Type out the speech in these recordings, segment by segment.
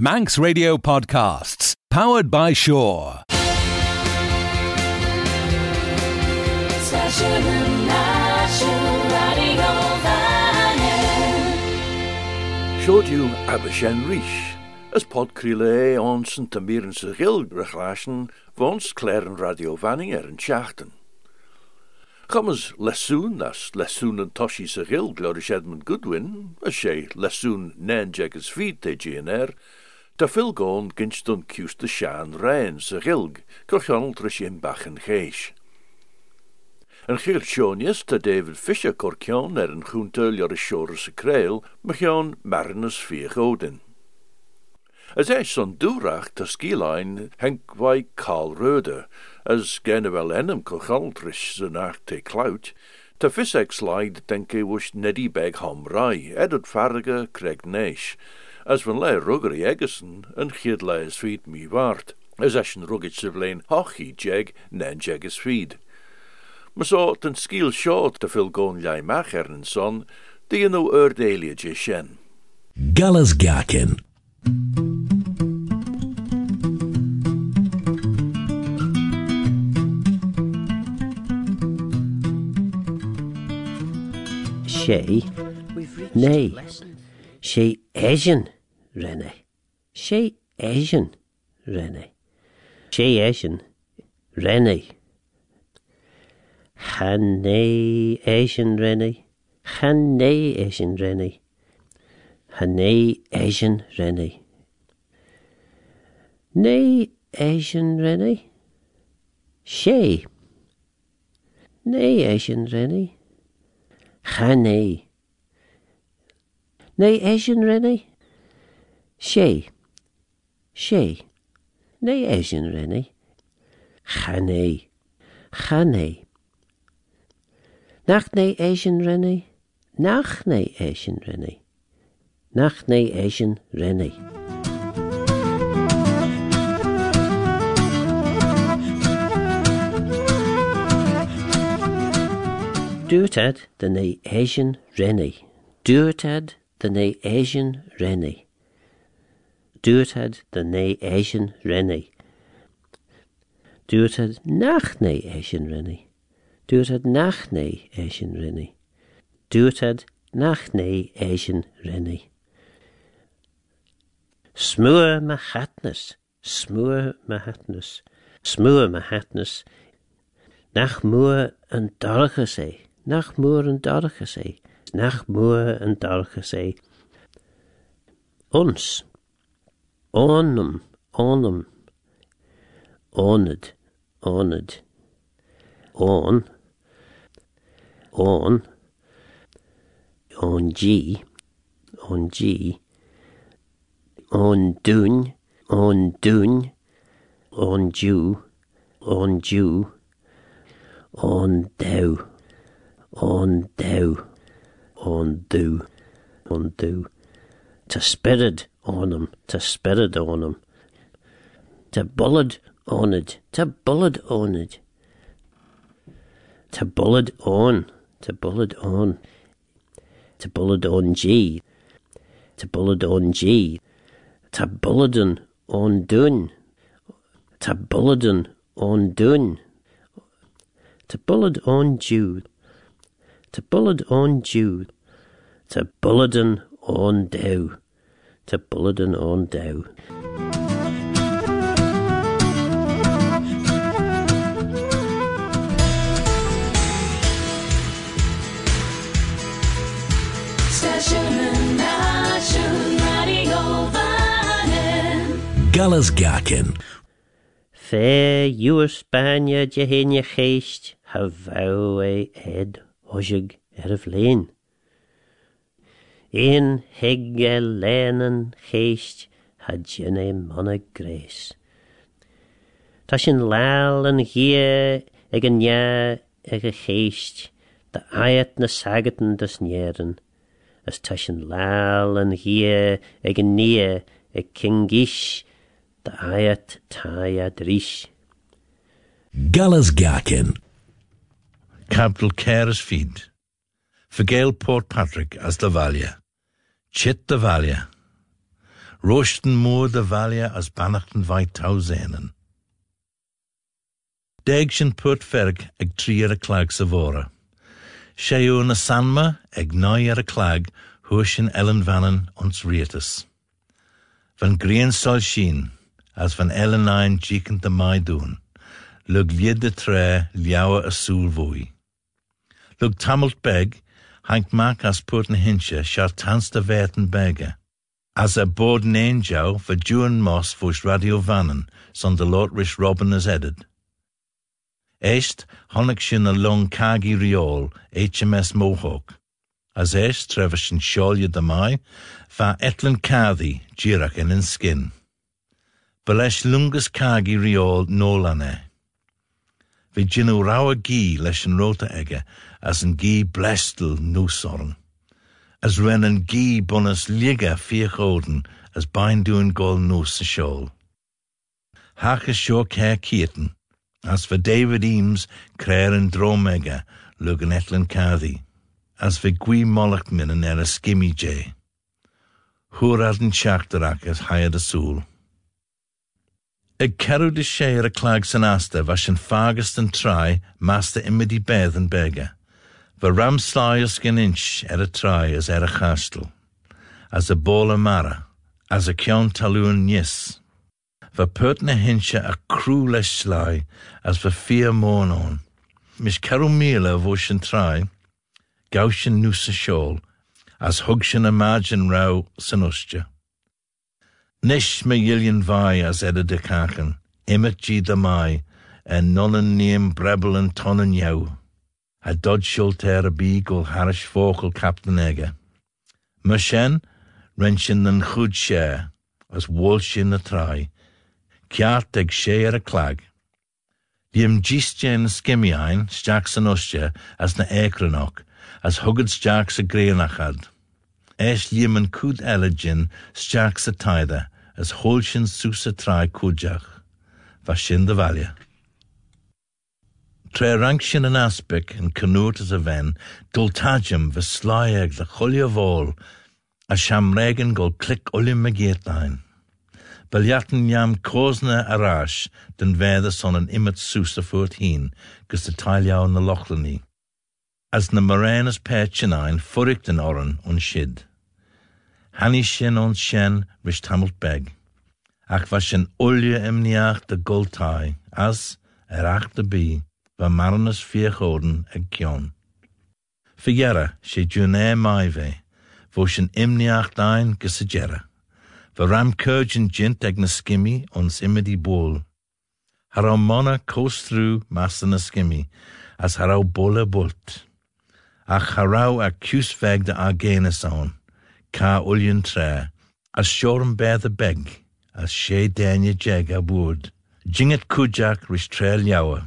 Manx Radio Podcasts, powered by Shore. Siodiw Abersian Rish, as podcrile e ons yn tymir yn sygil rechlasen fons Claire yn radio fanning er yn siachten. Chamas lesún as lesún an toshi sygil Glorish Edmund Goodwin, a sé lesún nen jegus fyd te GNR, da fil gôn gynstwn ciws dy sian rein sygilg, gochionol drysyn bach yn cheish. Yn chyr sionius ta David Fisher corcion er yn chwntyl ar siwr y creil, mychion marnus fiach odin. As eis son dŵrach ta sgilain henk wai Carl Röder, as genne wel enem cochaldris zijn ach te clout, ta fyseg slaid denke wus neddy beg hom rai, farge Craig Neish, as van le ruggery Eggerson en chid le sweet mi waard, as eschen rugged sivlein hochi jeg nen jeg. Maar zo ten skiel short te veel goon jij mach er en son, die je nou urdelia je shen. Gallas Gakin. sé sé éan rinne sé éan rinne sé éan rinne Channé éan rinne Channé éan rinne Channé éan rinne Né éan rinne sé Né éan rinne Channé Né éan rinne sé sé Né éan rinne Channé Channé Nach né éan rinne nach né éan rinne nach né éan rinne. Dúirtad den é éan rinne. Dúirtad den é éan rinne. Dúirtad den é éan rinne. Dúirtad nach né éan rinne. Dúirtad nach né éan rinne. Dúirtad nach né éan rinne. Smúr ma hatnas, smúr ma hatnas, smúr ma hatnas, nach múr an darchas é, nach múr an darchas é, nach múr an darchas é. Ons, ónum, ónum, ónad, ónad, ón, ón, ón G, ón G, ón dún, ón dún, ón jú, ón jú, ón dew, ón dew, ón dú, ón dú. Ta spirid onum, ta spirid onum. Ta bullad onid, ta bullad onid. Ta bullad on, ta bullad on. Ta bullad on G, ta bullad on G. Ta bulladin on dun, ta bulladin on dun. Ta bullad on Jude, ta bullad on Jude. Ta bulladin on dew, bulladin on dew. Gallas Gakin. Fé dúr Spáine de héine chéist ha bheh é ed ar a bhléin. Éon heige léanan chéist ha dine manna gréis. Tá sin leall an hí ag an ne ag a chéist de aiad na sagatan dus néan, as leall an hí ag an ní ag cingis de aiad táiad ríis. Gallas. Capital Cares Feed. Fagale Port Patrick as the Valia. Chit the Valia. roesten moer de valja as bannachten vai tauzenen. Deg sin put ferg ag trier a clag sa vora. Séú na sanma ag náir ar a clag huisin Ellen vanan ons rietas. Van green sol sin, as van Ellen ein jíkent de mai doen, lug lied de tre liawa a súl vui. Lug tamalt beg, Hank Mark als Putenhinsche schaut Hans der Wertenberger. Als er boden angel för Juen Moss vors radiowannen, som de lotrisch Robin has edit. A long kagi riol, HMS Mohawk. As erst treverschen sjolje de mai, va etlen kadi, Jirakin in skin. Belesch lungus kagi riol nolane. lanne, ginu rawa gi leschen rota egge, as an gí no núsáran. As ren an gí bunas liga fichóden as bainúin gol nús sa seol. Hacha seo care kiaten, as for David Eames créir and dromega lug an etlan cadhi, as for gwi molacht an er a skimmy jay. Hwr ad an siachtarach er as hired a sŵl. E cerwyd i sé ar clag sy'n astaf as yn ffagast yn imidi bedd yn bega. Fy ram slai os gan inch er a trai as er a chastel. As a bol a mara, as a cion talwn nis. Fy pert na hinse a crew leis slai as fy fear morn on. Mis cerw mila fo sy'n trai, gaw sy'n nws a siol, as hug sy'n imagine raw sy'n ustja. Nish me yillion vai as edda de kachen, immet gi de mai, en nonnen neem brebel en tonnen jou. a dod siúltéir a bí go haris fócail captain aige. Mar sin than chud as walsh in na trá, ceart ag sé a clag. Bhíam díiste na skimiáin an san as na écranach, as hugged steach a gréanachad. Éis liam an cúd eile gin a sa as hol sin try a trá cúdeach, Bha. Tre rankshin an aspek en canút as a ven, dultajum veslaeg the chulja vol, a shamregen gol click ulim megeetnain. Beljatten jam kosna arash, den veda son an immet susa voort heen, gus de tailjau na lochlani. As na moranas perchinain furik den oran un shid. Hanni sin on sin rish tamalt beg. Ach was sin ulje imniach de goltai, as er ach de bi, va marnas vierchoden ag kion. Figera sé june maive, vo sin imniach dain gesagera. Va ram kurgen jint ag na skimmy ons imidi bol. Harau mona coast through master na skimmy, as harau bolle bult. Ach harau a kusveg de argenis on, ka uljen tre, as shorem bear the beg, as she danya jeg a wood. Jinget kujak rish trail yawa.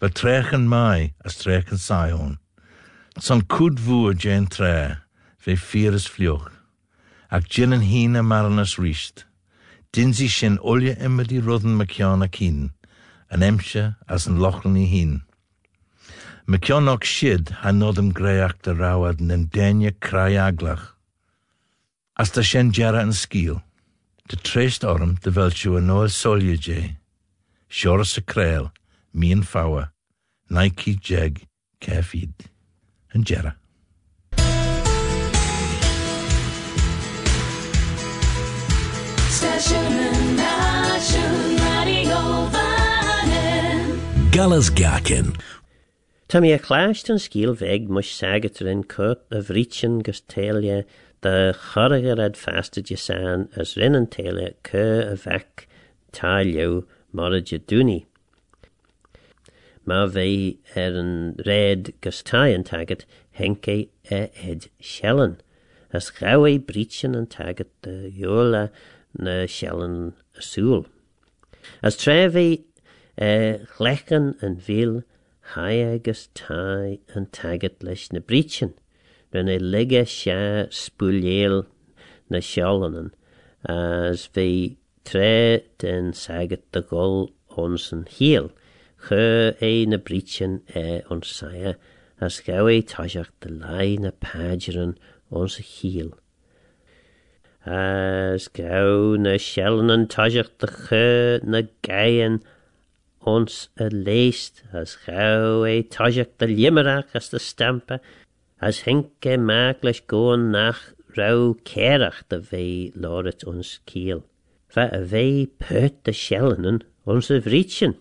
Va trechen mai as trechen sion. Son kud voer jen tre, ve fieres vlioch. Ac gin en hina marnas richt. Dinsi sin olje immer die rodden mekiana kien, an emsje as een lochelni hin. Mekianok shid ha nodem greach de rawad nen denje krajaglach. As da shen jara en skiel, de treest orm de veltju a noel solje je. Sjoras a kreel, mien fawa, Nike jeg, kefid, en Radio Vannin. Gallas Gakin. Tá mí a chláist an scíal bheith mus sagat rin cut a bhrítin gus téile de choraige rad festa de san as rinne téile chu a bheic tá leo mar a de dúní. Má bheith ar an réad gus táan tagad a shellan, as gauw é brítin an de jola na shellan asúl. As tre bheith uh, chlechan an bhíl hai agus tai an tagad leis na brítin, rinne lige se spúléal na seallanan, as bhí tre den sagat de gol ons an hiel, chu é na brítin é an saia, as de lai na páidiran ons a hiel. as gau na de chu na gaien ons a leest as e tajach de limmerach as de stampe as henke maak leis nach rau kerach de vee loret ons kiel. Va a vee put de shellenen ons a vrietjen.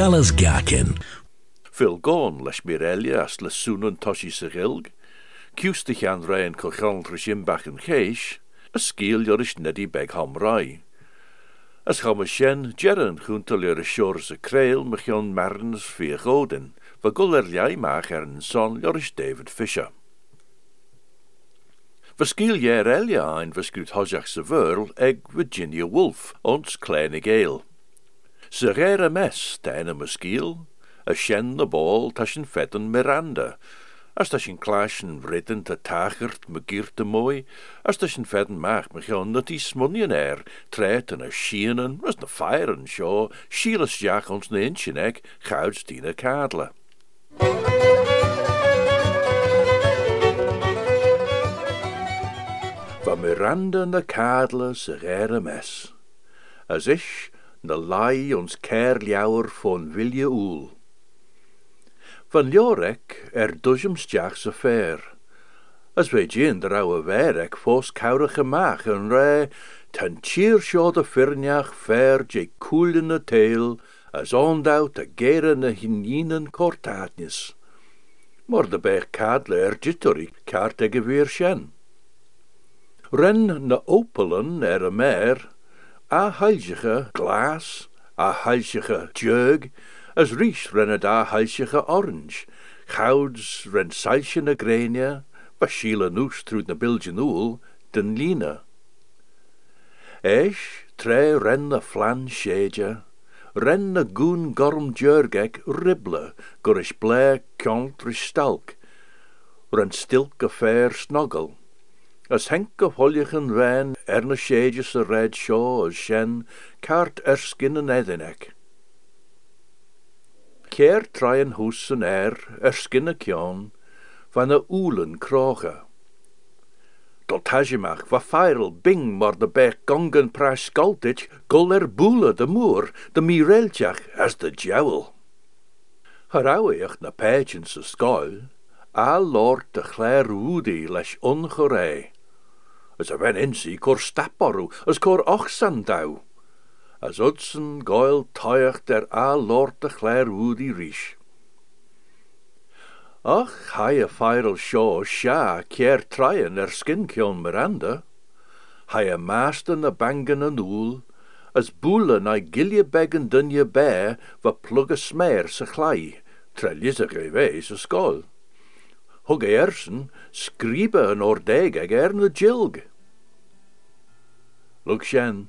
Vannin. Gallas Gakin. Phil gón leis as le súnan toshi sa gilg, ciústich an an chéis, a joris nedi beg ham. As cham a sien, jeran chuntal ar a sior sa creil me chion marns fi godin, son joris David Fisher. Verskiel jer elia ein verskut hojach sa eg Virginia Woolf, ons kleine gale. Sa rare mes da en a sien na bol ta sin fetten Miranda, as ta sin klaschen ridden ta tachert me gierte mooi, as ta sin fetten maag me gion dat die smunien er, tret en a schienen, was na feiren sjo, schieles jach ons inchen ek, gouds dina kadle. Van Miranda na kadle sa rare mes, as ich na lai ons kerljouwer von Wilje Oel. Van Ljorek er dusjemstjach sa. As wij gin der ouwe werek fos kourige maag en re, ten cheer sjo de firnjach fair je koelene teel, as ondout de gerene hinjinen kortaatjes. Maar de berg kadle er jitterik kaart ege weer sjen. Ren na opelen er a mer, a huilsige glas, a huilsige jug, as ries ren a orange, gouds ren seilsje na grenia, bashiela noes trud na bilgen oel, den lina. Eis, tre ren na flan sheja, ren na goon gorm jurgek ribble, gorish blair kont stalk, ren stilke fair snoggle, As henk of holligen wijn er na shades a red shaw as shen cart erskin an edinec. Keir tryen hoes an er erskin a kion van a oelen kroge. Dol tajimach va bing mar de bech gongen pras skaltich gol er boele de moer de mireltjach as de jowl. Harawech na pageant sa skoil, a lord de chléir woedi leis ongorei. As a wen insi cor staparu, as cor ochsan dau. As udsen goil toiach der a lord de chléir woedi rish. Ach, hai a feirel sio sha kier tryen er skin kion Miranda. Hai a master na bangen an oel, as boele na gilje beggen dunje bear va plug a smeer sa chlai, trellisig ei wees a skol. Hug eersen, skriebe an ordeg jilg. Shen,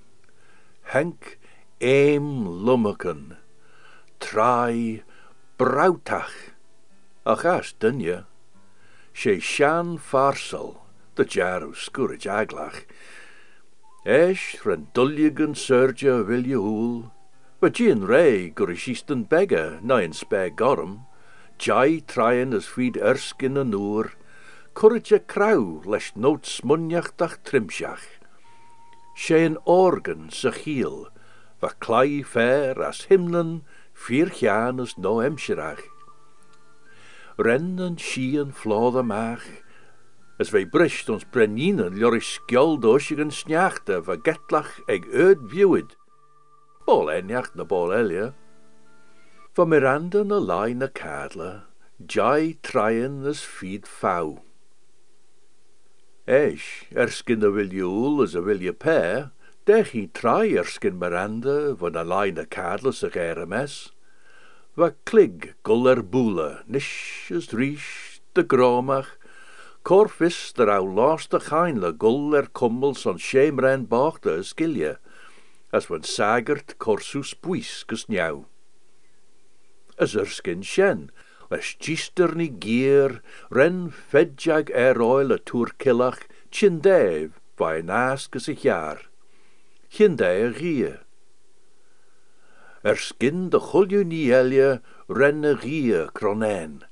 Henk eem lummeken, trai brautach, ach as dunje, shan farsel, de jaru scourage aglach, Esh ren dulligan surja vilje hoel, but gin ray gurishisten beggar, nine spare gorum, jai tryen as feed erskin an oer, courage crow lesh noot smunjach dach trimshach. She an organ sa chiel, va clai fair as himlen, vier chan as no emsherach. Ren an she an flóða maach, as wij brist ons breninen ljoris skjoldosig en sneachte va getlach eg öd viewid. Bol enjacht na bol elia. Van Miranda na lai na kadla, jai tryen as feed fau. Eish, erskin a wiljoel as a wilje pair, dech hi trai erskin Miranda van a lai na kadla sa mes. Va klig guller boele, nish as rish, de gromach, Corfis der au lost a chainle gull er kummel son shemren bachte a skilje, as van sagert corsus puis gus njau. As erskin shen, les gister ni gier, ren fedjag er oil a toer killach, chindev, vai nas gus a jaar. Chinde a gie. Er skin de chulju nielje renne rie kronen.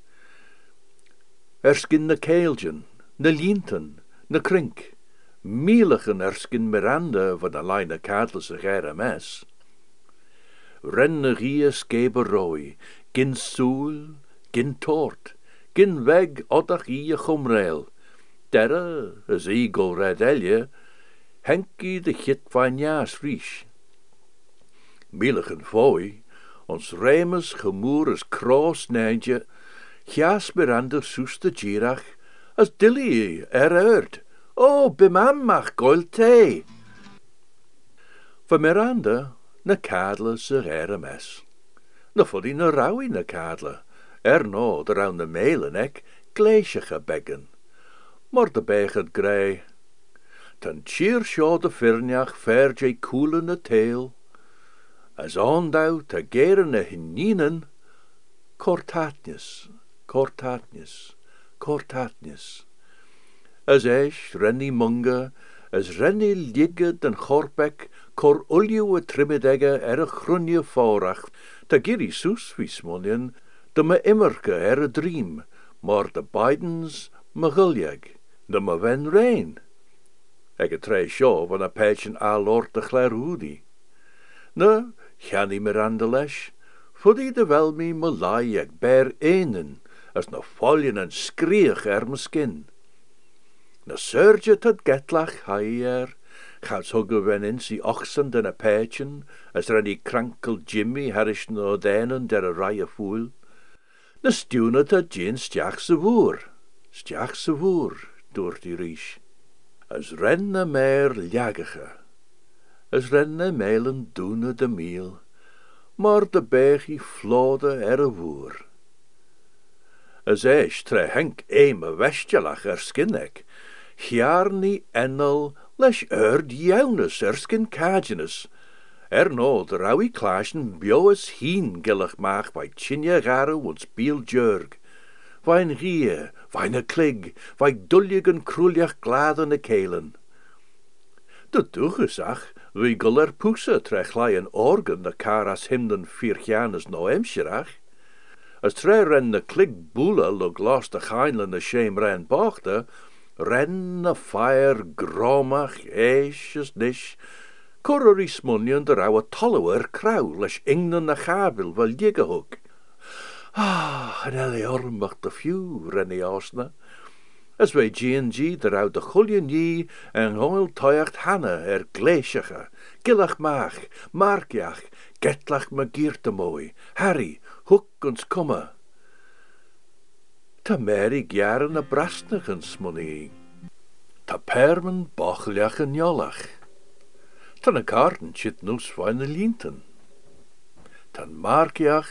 Er skin na keeljen, na lienten, na krink. Mieligen er skin Miranda van de lijne kadelse mes. Renne rie skebe rooi, gin soel, gin toort, gin weg oddach ie chumrail. Derre, as eagle red elje, henkie de chit van jaas riech. Mieligen fooi, ons remes gemoeres kroos neintje, Jas Miranda soeste girach, as dilly er uit. O, bimam mach goil te. Miranda, na kadle se er mes. Na foddy na raui na kadle, er no de round de melen ek, gleesige beggen. Maar de beget grey. Ten cheer de firnjach ver jay koelen tail. As ondau te geren na hininen, kortatjes, kortatjes, kortatjes. As eis renny munga, as renny ligge den chorbek, cor ulju a trimidegge er a chrunje forach, te giri smonjen, de me immerke er dream, maar de Bidens me guljeg, de me wen rein. Eg a tre van a pechen a lort de chlerhoedi. Ne, Channy Miranda leis, fuddy de wel me lai ber enen, as na foljen en skriech er me skin. Na surge tot getlach hai er, Chas hugge wen in si oxen den a pechen, as renny krankel Jimmy harish no denen der a fool. Na stuna ta gin stiach se voer, stiach se voer, door die riech. As renne meer ljagige, as renne meilen doene de miel, maar de bergie flode er. As eis tre henk eme westjelach er skinnek, Giarni ennel leis erd jaunus erskin caginus. Er no de raui klaasjen bioes hien gillig maag by chinja gare ons biel jurg. Wein rie, wein a klig, wij dulligen kroeljach gladen kelen. De toegesag, wie guller poese trech een organ de karas himden vierjanus no emscherach. As tre ren de klig boele lug los de geinlen de shame ren bochte, ren a fire gromach eisjes nish, Coror is munion de rauwe tollower kraw leis ingnen na chabil wel jiggehoek. Ah, en ellie ormach de few renny osna. As wij G&G de de chulje nie en hoil toyacht hanne er gleesige, gillach maag, markjach, getlach me mooi, Harry, hoek ons komme. Ta meri jaren na brastnigens monie. Ta permen bochlach en jollach. Tan a karten chit nus vain lienten. Tan markiach,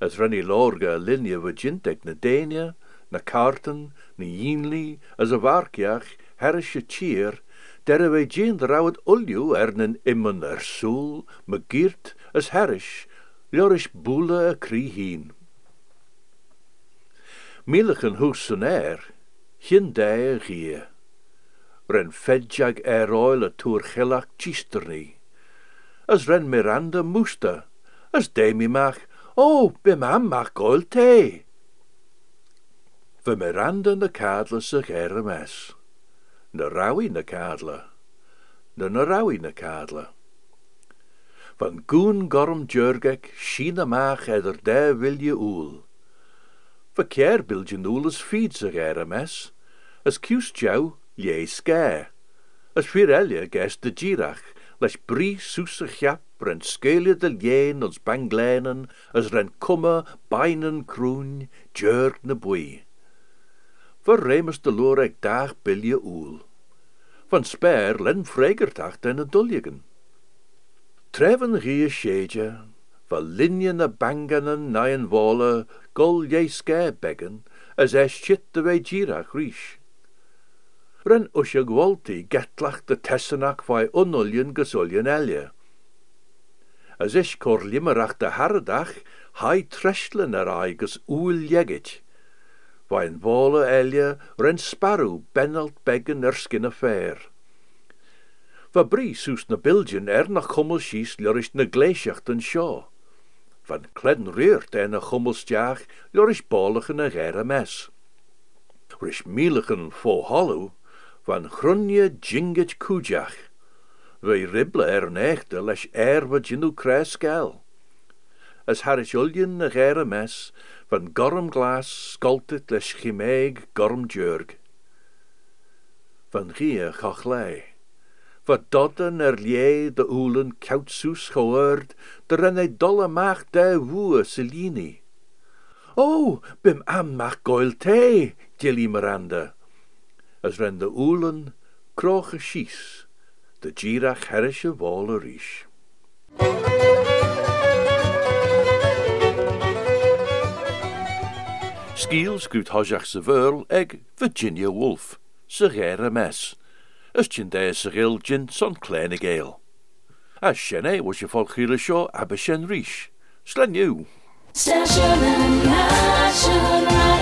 as renny lorga linie vajintek na denia, na karten, na yinli, as a varkiach, herrische cheer, der we jin rouwet ulju er nen immen er soel, me giert, as herrisch, ljorisch boele a krihien. Mieligen hoesen er, gin die gie. Ren fedjag oil a toer gillach chisterni. As ren Miranda moesta, as demi mach, oh, bim am mach oil te. Miranda na sig er mes. Na rawi na kadle. Na na rawi na kadle. Van goen gorm jurgek, shina mach eder de wil je oel. Verkeer bilje fiets sig er mes. As kius jou, je skaar. As vir elje ges de girach, les brie soese chap en de leen ons banglijnen, as ren komme, beinen kroen, jurg na bui. Voor remes de loor ek daag bilje oel. Van spaar len fregertacht en duljegen. Treven gie sheedje, van linjen na een wolle, gol je skaar beggen, as es shit de wei girach riech. Ren usje gwalti getlach de tessenach vai onuljen gesuljen elje. As is kor limmerach de hardach, hai treslen er aigus oel jegit. Vai wolle elje ren sparrow bennelt beggen er skinne fair. Wa brí sús na Bilgin er na chummel síos leris na gléisiocht an seo. Van kleden reert en na chummelsteach leris bálachen na gére mes. Ris mílachen fó hallú van grunje jingit kújach. Wij ribble er een echte leis er wat jinú kruiskeil. As haris uljen na gére mes van gorm glas skoltet leis chimeig gorm jurg. Van gie chach lei. Wat dodden er lie de oelen koutsoes gehoord, de renne dolle maag de woe selini. O, bim am mag goil Jilly Miranda. As ren de oelen kroche schies, de girach herrische wolle riech. Skiel scoot hojach se verl eg Virginia Woolf, se gere mes. As gin de se gil gin son kleine gale. As shenne was je volk hier sjo abeshen riech. Slen you. Station Nation Radio